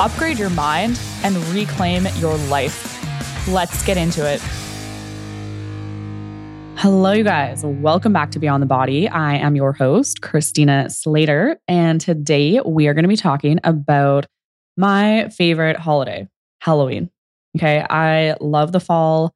upgrade your mind, and reclaim your life. Let's get into it. Hello, you guys. Welcome back to Beyond the Body. I am your host, Christina Slater. And today we are going to be talking about my favorite holiday, Halloween. Okay. I love the fall.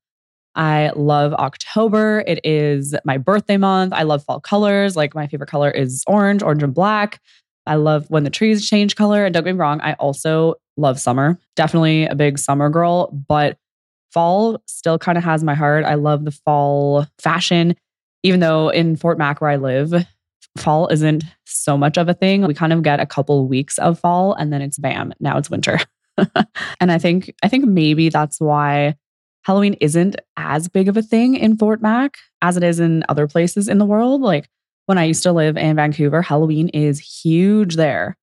I love October. It is my birthday month. I love fall colors. Like my favorite color is orange, orange and black. I love when the trees change color. And don't get me wrong, I also love summer. Definitely a big summer girl, but fall still kind of has my heart. I love the fall fashion, even though in Fort Mac, where I live, fall isn't so much of a thing. We kind of get a couple weeks of fall and then it's bam, now it's winter. and I think I think maybe that's why Halloween isn't as big of a thing in Fort Mac as it is in other places in the world. Like when I used to live in Vancouver, Halloween is huge there.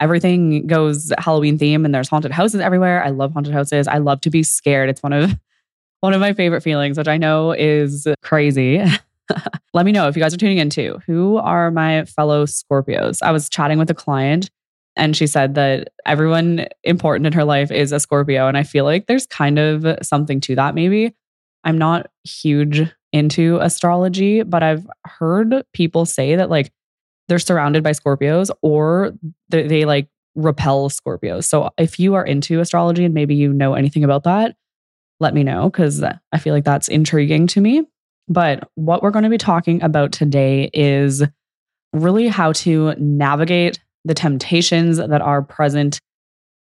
Everything goes Halloween theme and there's haunted houses everywhere. I love haunted houses. I love to be scared. It's one of one of my favorite feelings, which I know is crazy. Let me know if you guys are tuning in too. Who are my fellow Scorpios? I was chatting with a client and she said that everyone important in her life is a Scorpio. And I feel like there's kind of something to that, maybe. I'm not huge into astrology, but I've heard people say that like they're surrounded by Scorpios or they, they like repel Scorpios. So if you are into astrology and maybe you know anything about that, let me know because I feel like that's intriguing to me. But what we're going to be talking about today is really how to navigate the temptations that are present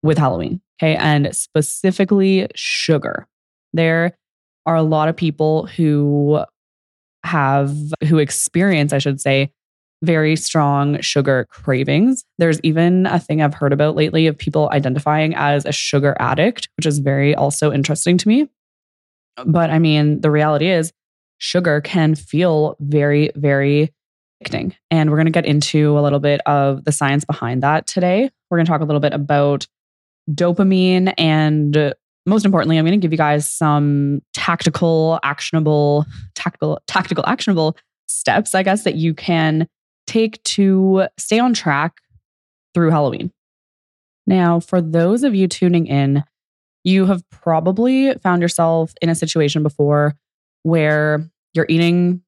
with Halloween. Okay. And specifically sugar. There are a lot of people who have, who experience, I should say, very strong sugar cravings. There's even a thing I've heard about lately of people identifying as a sugar addict, which is very also interesting to me. But I mean, the reality is, sugar can feel very, very addicting. And we're going to get into a little bit of the science behind that today. We're going to talk a little bit about dopamine and most importantly, I'm going to give you guys some tactical, actionable, tactical, tactical, actionable steps, I guess, that you can take to stay on track through Halloween. Now, for those of you tuning in, you have probably found yourself in a situation before where you're eating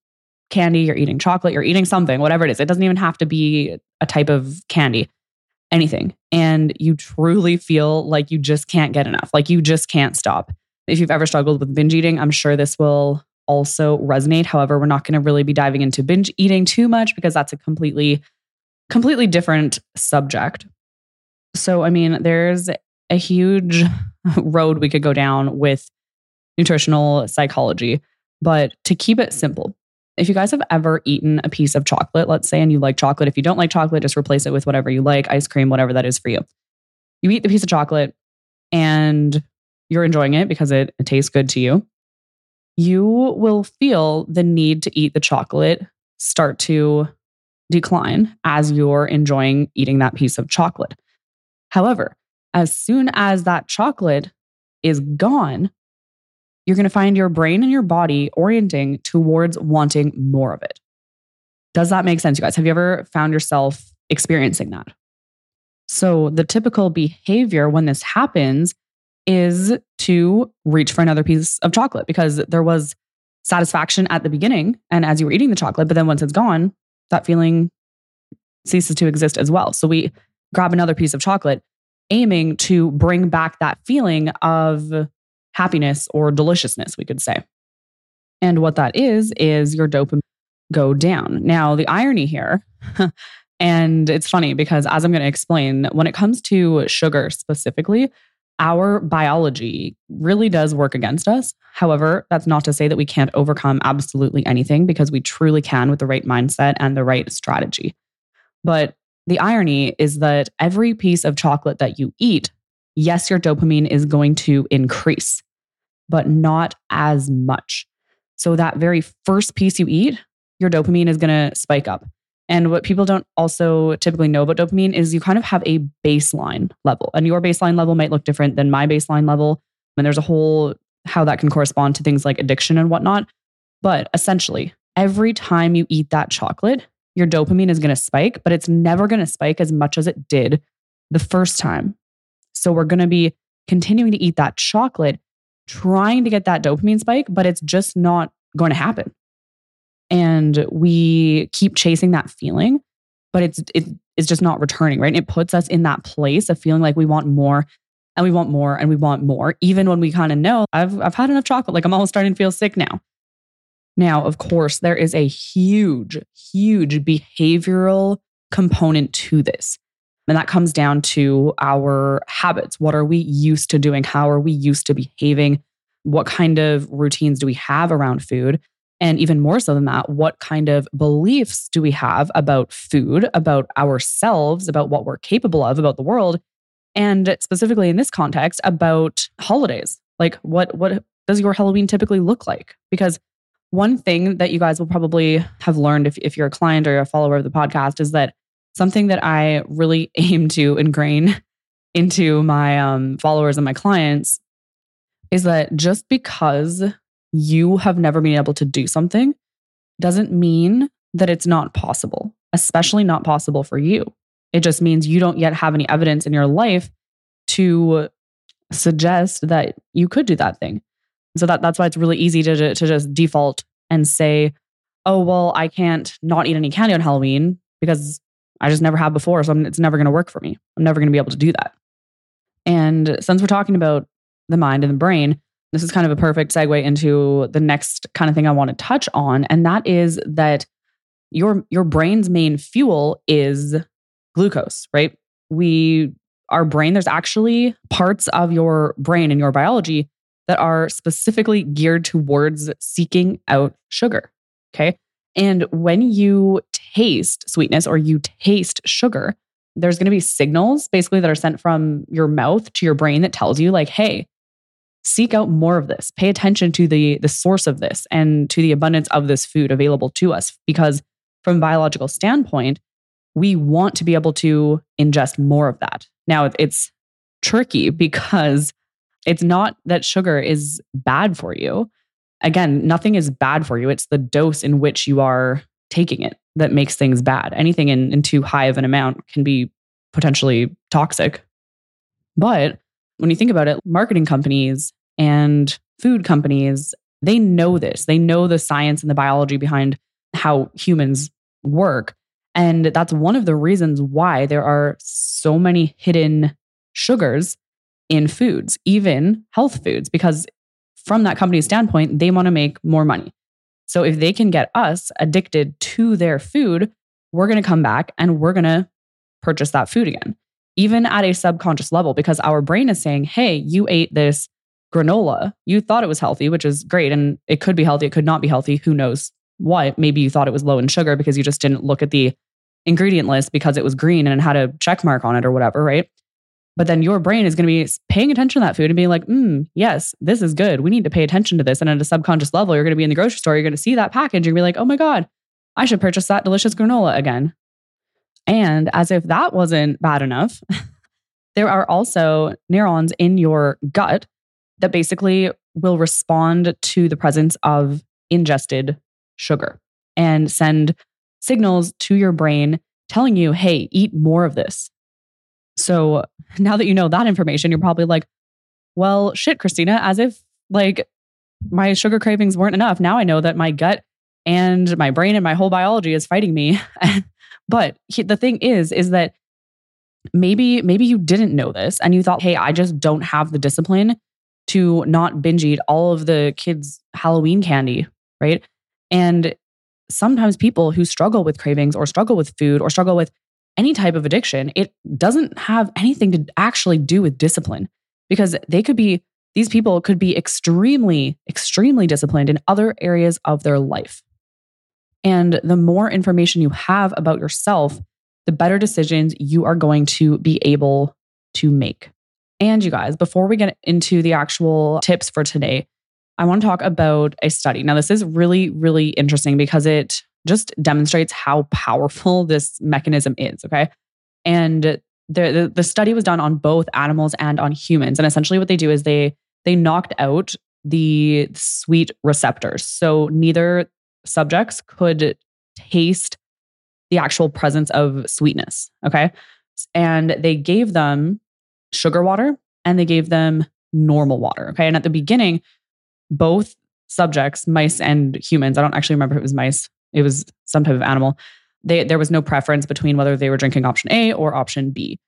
candy, you're eating chocolate, you're eating something, whatever it is. It doesn't even have to be a type of candy anything. And you truly feel like you just can't get enough, like you just can't stop. If you've ever struggled with binge eating, I'm sure this will also resonate. However, we're not going to really be diving into binge eating too much because that's a completely, completely different subject. So, I mean, there's a huge road we could go down with nutritional psychology. But to keep it simple, if you guys have ever eaten a piece of chocolate, let's say, and you like chocolate, if you don't like chocolate, just replace it with whatever you like, ice cream, whatever that is for you. You eat the piece of chocolate and you're enjoying it because it, it tastes good to you. You will feel the need to eat the chocolate start to decline as you're enjoying eating that piece of chocolate. However, as soon as that chocolate is gone, you're going to find your brain and your body orienting towards wanting more of it. Does that make sense, you guys? Have you ever found yourself experiencing that? So, the typical behavior when this happens is to reach for another piece of chocolate because there was satisfaction at the beginning. And as you were eating the chocolate, but then once it's gone, that feeling ceases to exist as well. So, we grab another piece of chocolate, aiming to bring back that feeling of happiness or deliciousness, we could say. And what that is, is your dopamine go down. Now, the irony here, and it's funny because as I'm going to explain, when it comes to sugar specifically, our biology really does work against us. However, that's not to say that we can't overcome absolutely anything because we truly can with the right mindset and the right strategy. But the irony is that every piece of chocolate that you eat yes, your dopamine is going to increase, but not as much. So, that very first piece you eat, your dopamine is going to spike up. And what people don't also typically know about dopamine is you kind of have a baseline level, and your baseline level might look different than my baseline level. And there's a whole how that can correspond to things like addiction and whatnot. But essentially, every time you eat that chocolate, your dopamine is going to spike, but it's never going to spike as much as it did the first time. So we're going to be continuing to eat that chocolate, trying to get that dopamine spike, but it's just not going to happen. And we keep chasing that feeling, but it's it, it's just not returning, right? And it puts us in that place of feeling like we want more and we want more and we want more, even when we kind of know I've I've had enough chocolate. Like I'm almost starting to feel sick now. Now, of course, there is a huge, huge behavioral component to this. And that comes down to our habits. What are we used to doing? How are we used to behaving? What kind of routines do we have around food? And even more so than that, what kind of beliefs do we have about food, about ourselves, about what we're capable of, about the world? And specifically in this context, about holidays. Like what what does your Halloween typically look like? Because one thing that you guys will probably have learned if, if you're a client or a follower of the podcast is that something that I really aim to ingrain into my um, followers and my clients is that just because you have never been able to do something doesn't mean that it's not possible, especially not possible for you. It just means you don't yet have any evidence in your life to suggest that you could do that thing. So that, that's why it's really easy to, to just default and say, oh, well, I can't not eat any candy on Halloween because I just never have before. So I'm, it's never going to work for me. I'm never going to be able to do that. And since we're talking about the mind and the brain, this is kind of a perfect segue into the next kind of thing I want to touch on. And that is that your, your brain's main fuel is glucose, right? We, our brain, there's actually parts of your brain and your biology that are specifically geared towards seeking out sugar. Okay. And when you taste sweetness or you taste sugar, there's going to be signals basically that are sent from your mouth to your brain that tells you, like, hey, seek out more of this. Pay attention to the, the source of this and to the abundance of this food available to us. Because from a biological standpoint, we want to be able to ingest more of that. Now, it's tricky because it's not that sugar is bad for you. Again, nothing is bad for you. It's the dose in which you are taking it that makes things bad. Anything in, in too high of an amount can be potentially toxic. But when you think about it, marketing companies and food companies, they know this. They know the science and the biology behind how humans work. And that's one of the reasons why there are so many hidden sugars in foods, even health foods, because from that company's standpoint, they want to make more money. So if they can get us addicted to their food, we're going to come back and we're going to purchase that food again, even at a subconscious level, because our brain is saying, hey, you ate this granola. You thought it was healthy, which is great. And it could be healthy, it could not be healthy. Who knows what? Maybe you thought it was low in sugar because you just didn't look at the ingredient list because it was green and it had a check mark on it or whatever, right? But then your brain is going to be paying attention to that food and being like, mm, yes, this is good. We need to pay attention to this. And at a subconscious level, you're going to be in the grocery store, you're going to see that package, you're going to be like, oh my God, I should purchase that delicious granola again. And as if that wasn't bad enough, there are also neurons in your gut that basically will respond to the presence of ingested sugar and send signals to your brain telling you, hey, eat more of this. So now that you know that information, you're probably like, well, shit, Christina, as if like my sugar cravings weren't enough. Now I know that my gut and my brain and my whole biology is fighting me. but he, the thing is, is that maybe, maybe you didn't know this and you thought, hey, I just don't have the discipline to not binge eat all of the kids' Halloween candy, right? And sometimes people who struggle with cravings or struggle with food or struggle with any type of addiction, it doesn't have anything to actually do with discipline because they could be, these people could be extremely, extremely disciplined in other areas of their life. And the more information you have about yourself, the better decisions you are going to be able to make. And you guys, before we get into the actual tips for today, I want to talk about a study. Now, this is really, really interesting because it just demonstrates how powerful this mechanism is. Okay. And the, the, the study was done on both animals and on humans. And essentially what they do is they they knocked out the sweet receptors. So neither subjects could taste the actual presence of sweetness. Okay. And they gave them sugar water and they gave them normal water. Okay. And at the beginning, both subjects, mice and humans, I don't actually remember if it was mice, it was some type of animal. They, there was no preference between whether they were drinking option A or option B.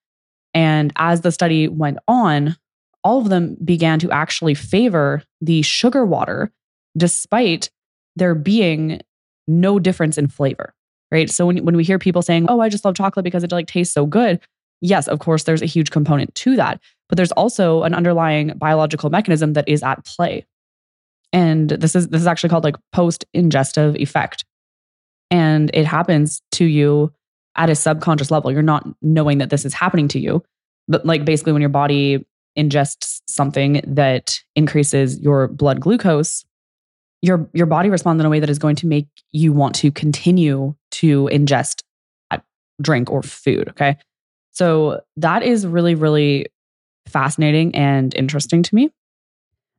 And as the study went on, all of them began to actually favor the sugar water despite there being no difference in flavor, right? So when, when we hear people saying, oh, I just love chocolate because it like tastes so good, yes, of course, there's a huge component to that. But there's also an underlying biological mechanism that is at play. And this is this is actually called like post-ingestive effect. And it happens to you at a subconscious level. You're not knowing that this is happening to you. But like basically when your body ingests something that increases your blood glucose, your your body responds in a way that is going to make you want to continue to ingest uh, drink or food. Okay. So that is really, really fascinating and interesting to me.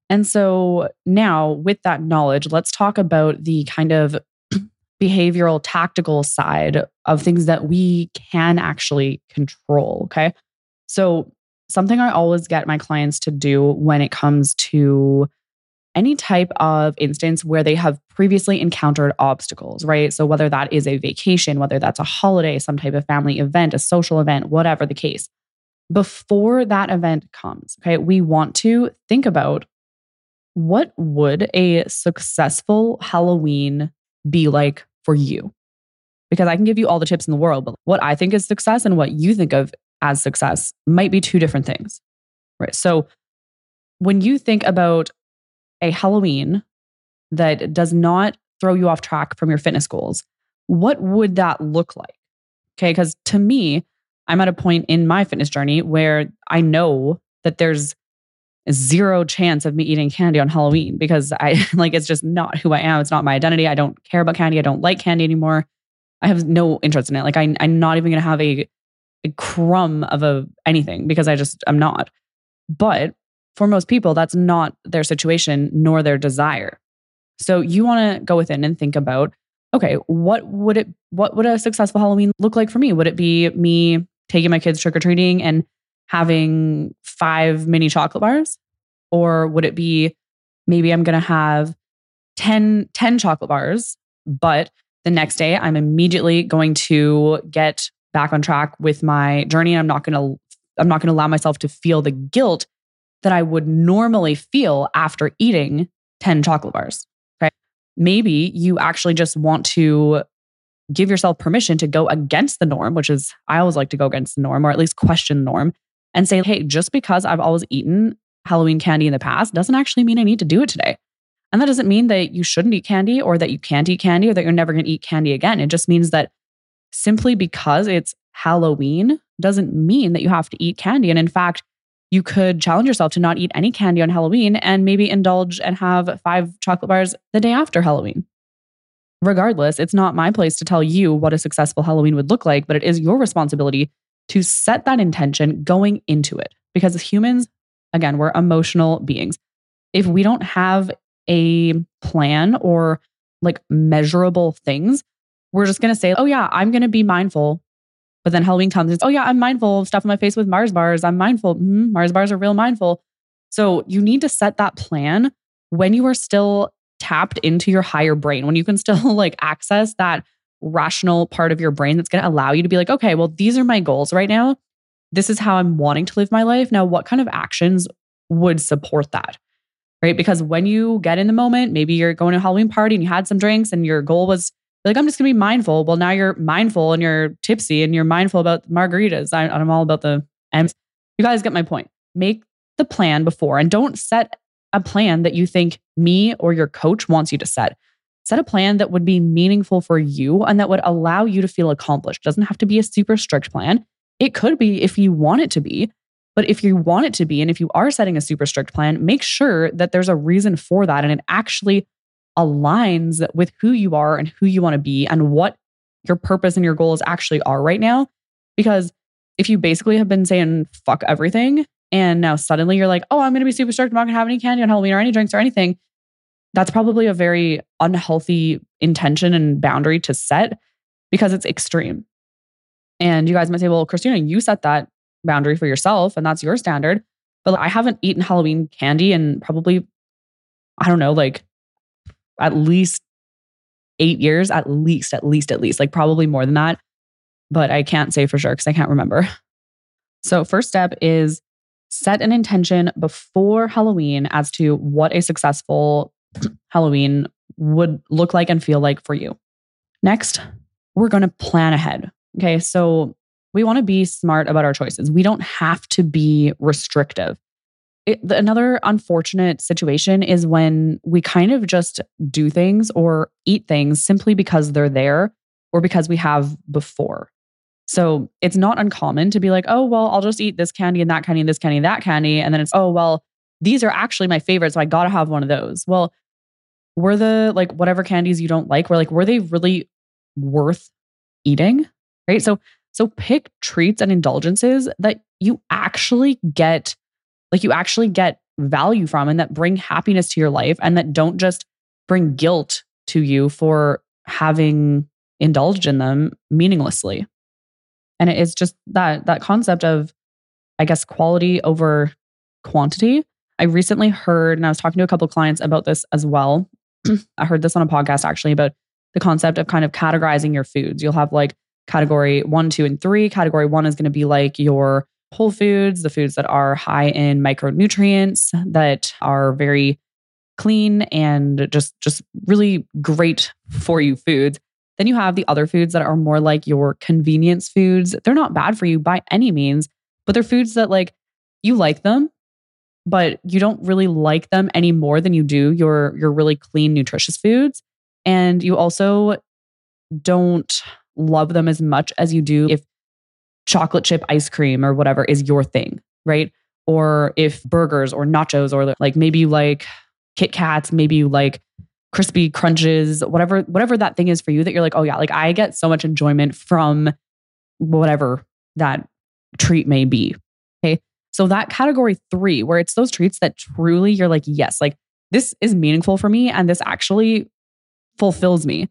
And so now, with that knowledge, let's talk about the kind of behavioral, tactical side of things that we can actually control. Okay. So, something I always get my clients to do when it comes to any type of instance where they have previously encountered obstacles, right? So, whether that is a vacation, whether that's a holiday, some type of family event, a social event, whatever the case, before that event comes, okay, we want to think about what would a successful Halloween be like for you? Because I can give you all the tips in the world, but what I think is success and what you think of as success might be two different things. Right. So when you think about a Halloween that does not throw you off track from your fitness goals, what would that look like? Okay. Because to me, I'm at a point in my fitness journey where I know that there's zero chance of me eating candy on Halloween because I like it's just not who I am. It's not my identity. I don't care about candy. I don't like candy anymore. I have no interest in it. Like I, I'm not even gonna have a, a crumb of a anything because I just I'm not. But for most people, that's not their situation nor their desire. So you want to go within and think about, okay, what would it what would a successful Halloween look like for me? Would it be me taking my kids trick or treating and having five mini chocolate bars? Or would it be maybe I'm going to have 10, 10 chocolate bars, but the next day I'm immediately going to get back on track with my journey. And I'm not going to I'm not going to allow myself to feel the guilt that I would normally feel after eating 10 chocolate bars. Okay. Maybe you actually just want to give yourself permission to go against the norm, which is, I always like to go against the norm or at least question the norm and say, hey, just because I've always eaten Halloween candy in the past doesn't actually mean I need to do it today. And that doesn't mean that you shouldn't eat candy or that you can't eat candy or that you're never going to eat candy again. It just means that simply because it's Halloween doesn't mean that you have to eat candy. And in fact, you could challenge yourself to not eat any candy on Halloween and maybe indulge and have five chocolate bars the day after Halloween regardless, it's not my place to tell you what a successful Halloween would look like, but it is your responsibility to set that intention going into it. Because as humans, again, we're emotional beings. If we don't have a plan or like measurable things, we're just going to say, oh, yeah, I'm going to be mindful. But then Halloween comes, it's, oh, yeah, I'm mindful of stuffing my face with Mars bars. I'm mindful. Mm-hmm, Mars bars are real mindful. So you need to set that plan when you are still tapped into your higher brain, when you can still like access that rational part of your brain that's going to allow you to be like, okay, well, these are my goals right now. This is how I'm wanting to live my life. Now, what kind of actions would support that? Right. Because when you get in the moment, maybe you're going to a Halloween party and you had some drinks and your goal was like, I'm just going to be mindful. Well, now you're mindful and you're tipsy and you're mindful about margaritas. I, I'm all about the M's. You guys get my point. Make the plan before and don't set a plan that you think me or your coach wants you to set. Set a plan that would be meaningful for you and that would allow you to feel accomplished. It doesn't have to be a super strict plan. It could be if you want it to be. But if you want it to be, and if you are setting a super strict plan, make sure that there's a reason for that and it actually aligns with who you are and who you want to be and what your purpose and your goals actually are right now. Because if you basically have been saying fuck everything and now suddenly you're like, oh, I'm going to be super strict, I'm not going to have any candy on Halloween or any drinks or anything, that's probably a very unhealthy intention and boundary to set because it's extreme. And you guys might say, well, Christina, you set that boundary for yourself and that's your standard. But I haven't eaten Halloween candy in probably, I don't know, like at least eight years, at least, at least, at least, like probably more than that. But I can't say for sure because I can't remember. So, first step is set an intention before Halloween as to what a successful Halloween would look like and feel like for you. Next, we're going to plan ahead. Okay. So, we want to be smart about our choices. We don't have to be restrictive. It, another unfortunate situation is when we kind of just do things or eat things simply because they're there or because we have before. So it's not uncommon to be like, oh, well, I'll just eat this candy and that candy and this candy and that candy. And then it's, oh, well, these are actually my favorites. So I got to have one of those. Well, were the like whatever candies you don't like, were like, were they really worth eating? Right. So so pick treats and indulgences that you actually get, like you actually get value from and that bring happiness to your life and that don't just bring guilt to you for having indulged in them meaninglessly. And it is just that that concept of I guess quality over quantity. I recently heard and I was talking to a couple clients about this as well. I heard this on a podcast actually about the concept of kind of categorizing your foods. You'll have like category one, two, and three. Category one is going to be like your whole foods, the foods that are high in micronutrients, that are very clean and just just really great for you foods. Then you have the other foods that are more like your convenience foods. They're not bad for you by any means, but they're foods that like you like them, but you don't really like them any more than you do your your really clean nutritious foods. And you also don't love them as much as you do if chocolate chip ice cream or whatever is your thing, right? Or if burgers or nachos or like maybe you like Kit Kats, maybe you like crispy crunches, whatever whatever that thing is for you that you're like, "Oh yeah, like I get so much enjoyment from whatever that treat may be." Okay? So that category 3 where it's those treats that truly you're like, "Yes, like this is meaningful for me and this actually fulfills me."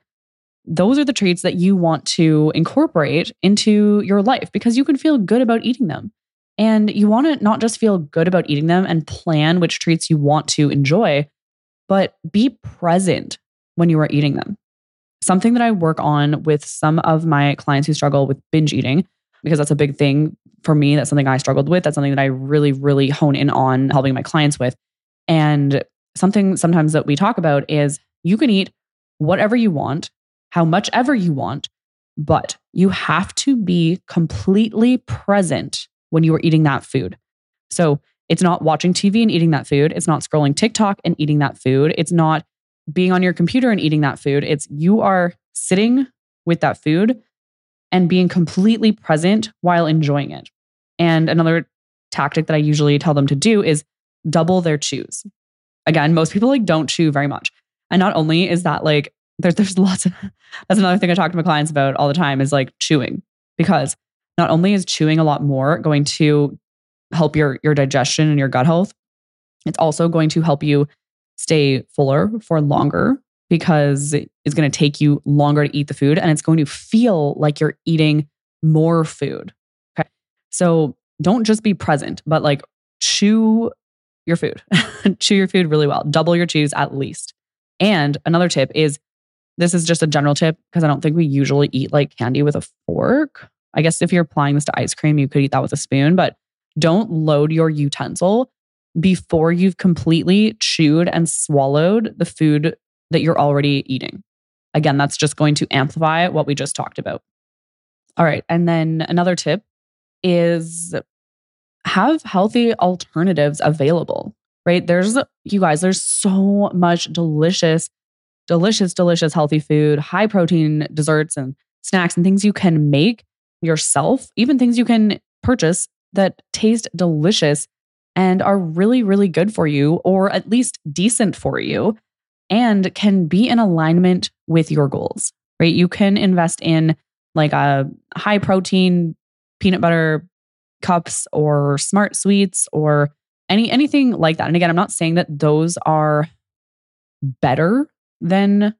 those are the treats that you want to incorporate into your life because you can feel good about eating them. And you want to not just feel good about eating them and plan which treats you want to enjoy, but be present when you are eating them. Something that I work on with some of my clients who struggle with binge eating, because that's a big thing for me. That's something I struggled with. That's something that I really, really hone in on helping my clients with. And something sometimes that we talk about is you can eat whatever you want how much ever you want, but you have to be completely present when you are eating that food. So it's not watching TV and eating that food. It's not scrolling TikTok and eating that food. It's not being on your computer and eating that food. It's you are sitting with that food and being completely present while enjoying it. And another tactic that I usually tell them to do is double their chews. Again, most people like don't chew very much. And not only is that like there's there's lots of that's another thing I talk to my clients about all the time is like chewing because not only is chewing a lot more going to help your your digestion and your gut health, it's also going to help you stay fuller for longer because it's going to take you longer to eat the food and it's going to feel like you're eating more food. Okay. So don't just be present, but like chew your food. chew your food really well. Double your chews at least. And another tip is this is just a general tip because I don't think we usually eat like candy with a fork. I guess if you're applying this to ice cream, you could eat that with a spoon, but don't load your utensil before you've completely chewed and swallowed the food that you're already eating. Again, that's just going to amplify what we just talked about. All right. And then another tip is have healthy alternatives available, right? There's, you guys, there's so much delicious delicious, delicious, healthy food, high protein desserts and snacks and things you can make yourself, even things you can purchase that taste delicious and are really, really good for you, or at least decent for you, and can be in alignment with your goals, right? You can invest in like a high protein peanut butter cups or smart sweets or any anything like that. And again, I'm not saying that those are better than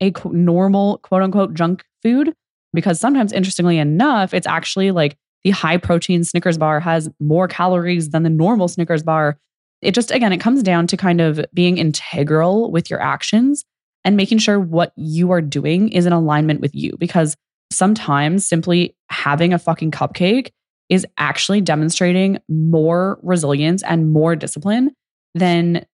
a normal quote unquote junk food because sometimes interestingly enough, it's actually like the high protein Snickers bar has more calories than the normal Snickers bar. It just, again, it comes down to kind of being integral with your actions and making sure what you are doing is in alignment with you. Because sometimes simply having a fucking cupcake is actually demonstrating more resilience and more discipline than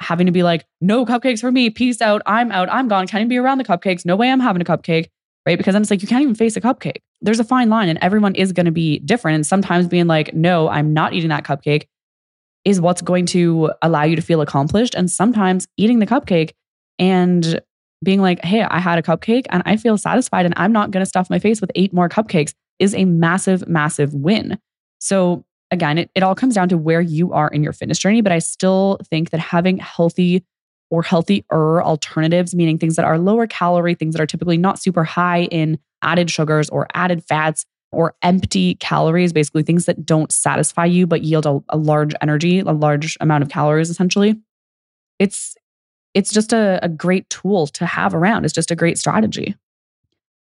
having to be like, no cupcakes for me. Peace out. I'm out. I'm gone. Can't even be around the cupcakes. No way I'm having a cupcake right? Because then it's like you can't even face a cupcake. There's a fine line and everyone is going to be different. And sometimes being like, no, I'm not eating that cupcake is what's going to allow you to feel accomplished. And sometimes eating the cupcake and being like, hey, I had a cupcake and I feel satisfied and I'm not going to stuff my face with eight more cupcakes is a massive, massive win. So again, it, it all comes down to where you are in your fitness journey. But I still think that having healthy or healthier alternatives, meaning things that are lower calorie, things that are typically not super high in added sugars or added fats or empty calories, basically things that don't satisfy you but yield a, a large energy, a large amount of calories essentially. It's it's just a, a great tool to have around. It's just a great strategy.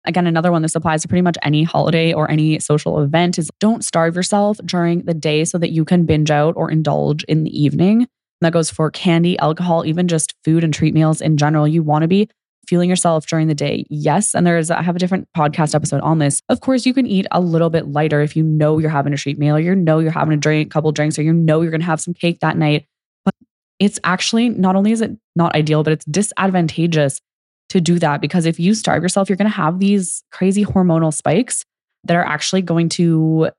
Again, another one this applies to pretty much any holiday or any social event is don't starve yourself during the day so that you can binge out or indulge in the evening. That goes for candy, alcohol, even just food and treat meals in general. You want to be fueling yourself during the day. Yes. And there's, I have a different podcast episode on this. Of course, you can eat a little bit lighter if you know you're having a treat meal, or you know you're having a drink, couple drinks, or you know you're going to have some cake that night. But it's actually not only is it not ideal, but it's disadvantageous to do that because if you starve yourself, you're going to have these crazy hormonal spikes that are actually going to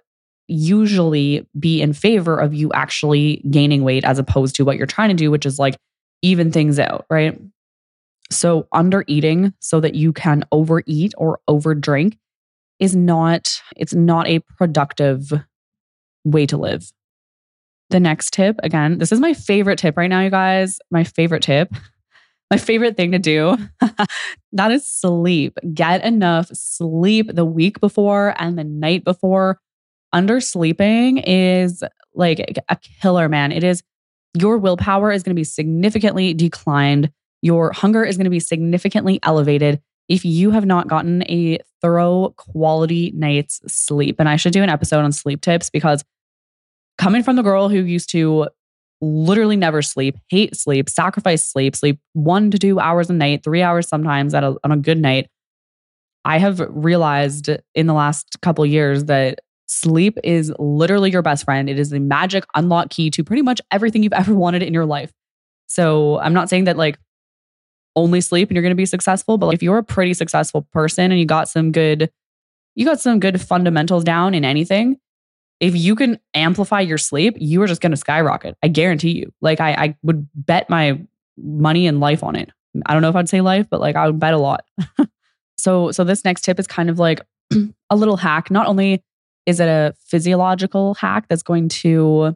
usually be in favor of you actually gaining weight as opposed to what you're trying to do, which is like even things out, right? So, under eating so that you can overeat or overdrink is not, it's not a productive way to live. The next tip, again, this is my favorite tip right now, you guys. My favorite tip, my favorite thing to do that is sleep. Get enough sleep the week before and the night before undersleeping is like a killer, man. It is your willpower is going to be significantly declined. Your hunger is going to be significantly elevated if you have not gotten a thorough quality night's sleep. And I should do an episode on sleep tips because coming from the girl who used to literally never sleep, hate sleep, sacrifice sleep, sleep one to two hours a night, three hours sometimes at a, on a good night. I have realized in the last couple years that Sleep is literally your best friend. It is the magic unlock key to pretty much everything you've ever wanted in your life. So I'm not saying that like only sleep and you're going to be successful, but if you're a pretty successful person and you got some good, you got some good fundamentals down in anything, if you can amplify your sleep, you are just going to skyrocket. I guarantee you. Like I, I would bet my money and life on it. I don't know if I'd say life, but like I would bet a lot. so, so this next tip is kind of like a little hack. Not only is it a physiological hack that's going to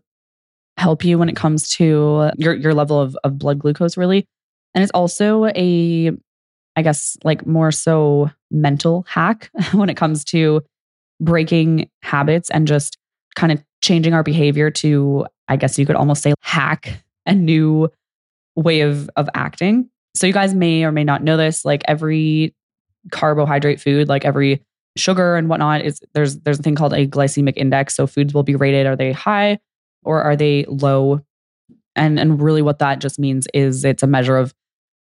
help you when it comes to your, your level of, of blood glucose, really? And it's also a, I guess, like more so mental hack when it comes to breaking habits and just kind of changing our behavior to, I guess you could almost say, hack a new way of, of acting. So you guys may or may not know this, like every carbohydrate food, like every sugar and whatnot is there's there's a thing called a glycemic index. So foods will be rated are they high or are they low? And and really what that just means is it's a measure of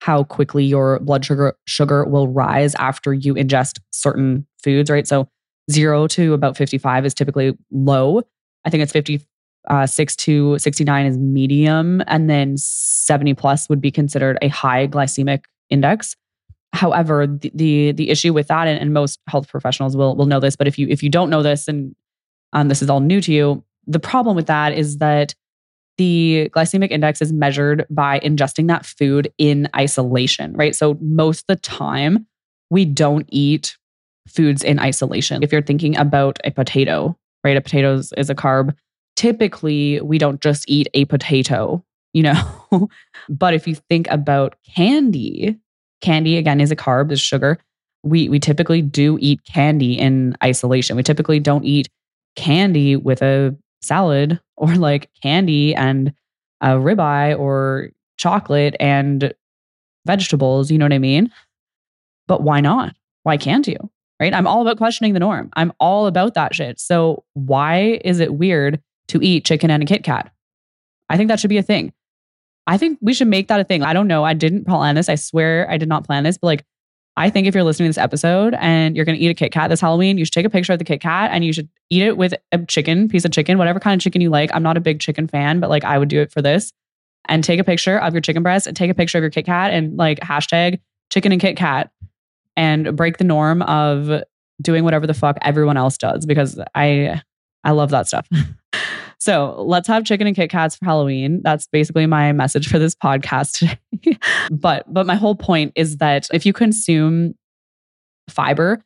how quickly your blood sugar sugar will rise after you ingest certain foods, right? So 0 to about 55 is typically low. I think it's 56 uh, to 69 is medium and then 70 plus would be considered a high glycemic index. However, the, the, the issue with that, and, and, most health professionals will will know this, but if you if you don't know this and um, this is all new to you, the problem with that is that the glycemic index is measured by ingesting that food in isolation, right? So most of the time, we don't eat foods in isolation. If you're thinking about a potato, right? A potato is a carb typically we don't just eat a potato, you know. but if you think about candy, candy again is a carb, is sugar. We we typically do eat candy in isolation. We typically don't eat candy with a salad or like candy and a ribeye or chocolate and vegetables, you know what I mean? But why not? Why can't you? Right? I'm all about questioning the norm. I'm all about that shit. So why is it weird to eat chicken and a Kit Kat? I think that should be a thing. I think we should make that a thing. I don't know. I didn't plan this. I swear I did not plan this, but like I think if you're listening to this episode and you're going to eat a Kit Kat this Halloween, you should take a picture of the Kit Kat and you should eat it with a chicken, piece of chicken, whatever kind of chicken you like. I'm not a big chicken fan, but like I would do it for this. And take a picture of your chicken breast and take a picture of your Kit Kat and like hashtag chicken and Kit Kat and break the norm of doing whatever the fuck everyone else does because I I love that stuff. So let's have chicken and Kit Kats for Halloween. That's basically my message for this podcast today. but but my whole point is that if you consume fiber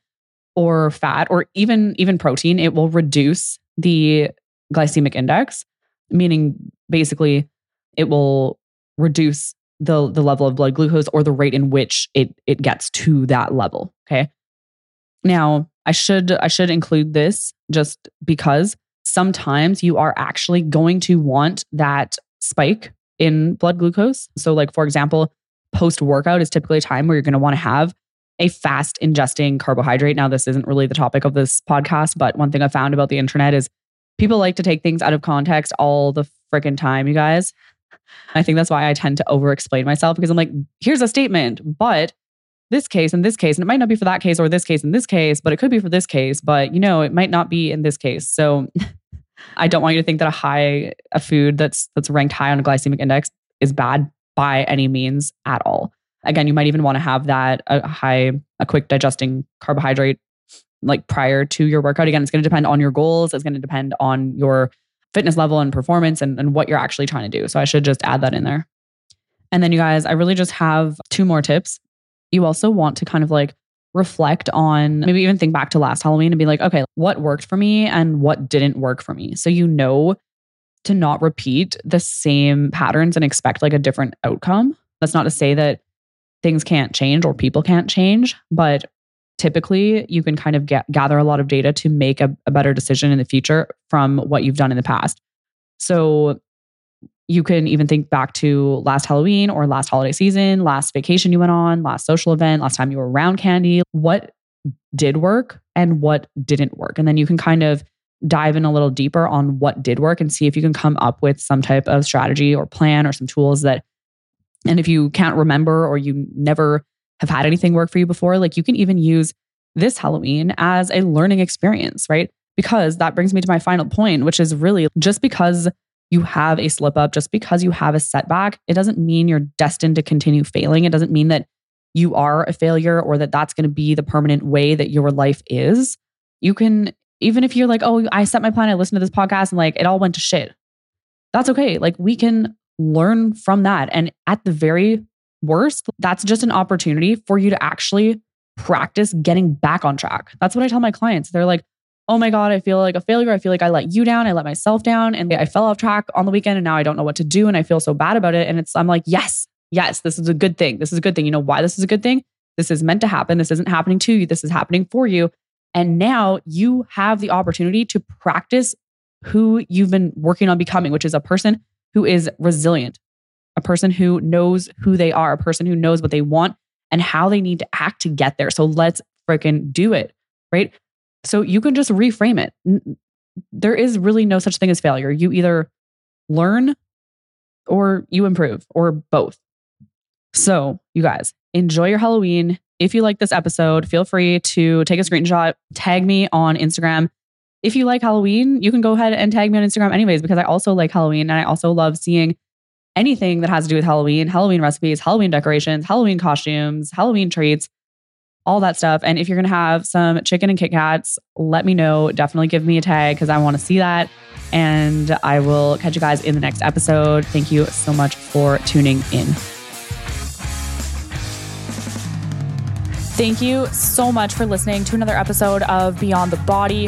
or fat or even even protein, it will reduce the glycemic index, meaning basically it will reduce the the level of blood glucose or the rate in which it it gets to that level. Okay. Now, I should I should include this just because sometimes you are actually going to want that spike in blood glucose. So, like, for example, post workout is typically a time where you're going to want to have a fast ingesting carbohydrate. Now, this isn't really the topic of this podcast, but one thing I found about the internet is people like to take things out of context all the freaking time, you guys. I think that's why I tend to over explain myself because I'm like, here's a statement, but this case and this case, and it might not be for that case or this case and this case, but it could be for this case, but you know, it might not be in this case. So I don't want you to think that a high a food that's that's ranked high on a glycemic index is bad by any means at all. Again, you might even want to have that a high a quick digesting carbohydrate like prior to your workout. Again, it's going to depend on your goals. It's going to depend on your fitness level and performance and, and what you're actually trying to do. So I should just add that in there. And then you guys, I really just have two more tips. You also want to kind of like reflect on maybe even think back to last Halloween and be like, okay, what worked for me and what didn't work for me? So you know to not repeat the same patterns and expect like a different outcome. That's not to say that things can't change or people can't change, but typically you can kind of get, gather a lot of data to make a, a better decision in the future from what you've done in the past. So you can even think back to last Halloween or last holiday season, last vacation you went on, last social event, last time you were around candy. What did work and what didn't work? And then you can kind of dive in a little deeper on what did work and see if you can come up with some type of strategy or plan or some tools that, and if you can't remember or you never have had anything work for you before, like you can even use this Halloween as a learning experience, right? Because that brings me to my final point, which is really just because you have a slip up, just because you have a setback, it doesn't mean you're destined to continue failing. It doesn't mean that you are a failure or that that's going to be the permanent way that your life is. You can, even if you're like, oh, I set my plan, I listened to this podcast and like it all went to shit. That's okay. Like we can learn from that. And at the very worst, that's just an opportunity for you to actually practice getting back on track. That's what I tell my clients. They're like, oh my God, I feel like a failure. I feel like I let you down. I let myself down and I fell off track on the weekend and now I don't know what to do. And I feel so bad about it. And it's, I'm like, yes, yes, this is a good thing. This is a good thing. You know why this is a good thing? This is meant to happen. This isn't happening to you. This is happening for you. And now you have the opportunity to practice who you've been working on becoming, which is a person who is resilient, a person who knows who they are, a person who knows what they want and how they need to act to get there. So let's freaking do it, right? So you can just reframe it. There is really no such thing as failure. You either learn or you improve or both. So, you guys, enjoy your Halloween. If you like this episode, feel free to take a screenshot, tag me on Instagram. If you like Halloween, you can go ahead and tag me on Instagram anyways, because I also like Halloween and I also love seeing anything that has to do with Halloween, Halloween recipes, Halloween decorations, Halloween costumes, Halloween treats all that stuff. And if you're going to have some chicken and Kit Kats, let me know. Definitely give me a tag because I want to see that. And I will catch you guys in the next episode. Thank you so much for tuning in. Thank you so much for listening to another episode of Beyond the Body.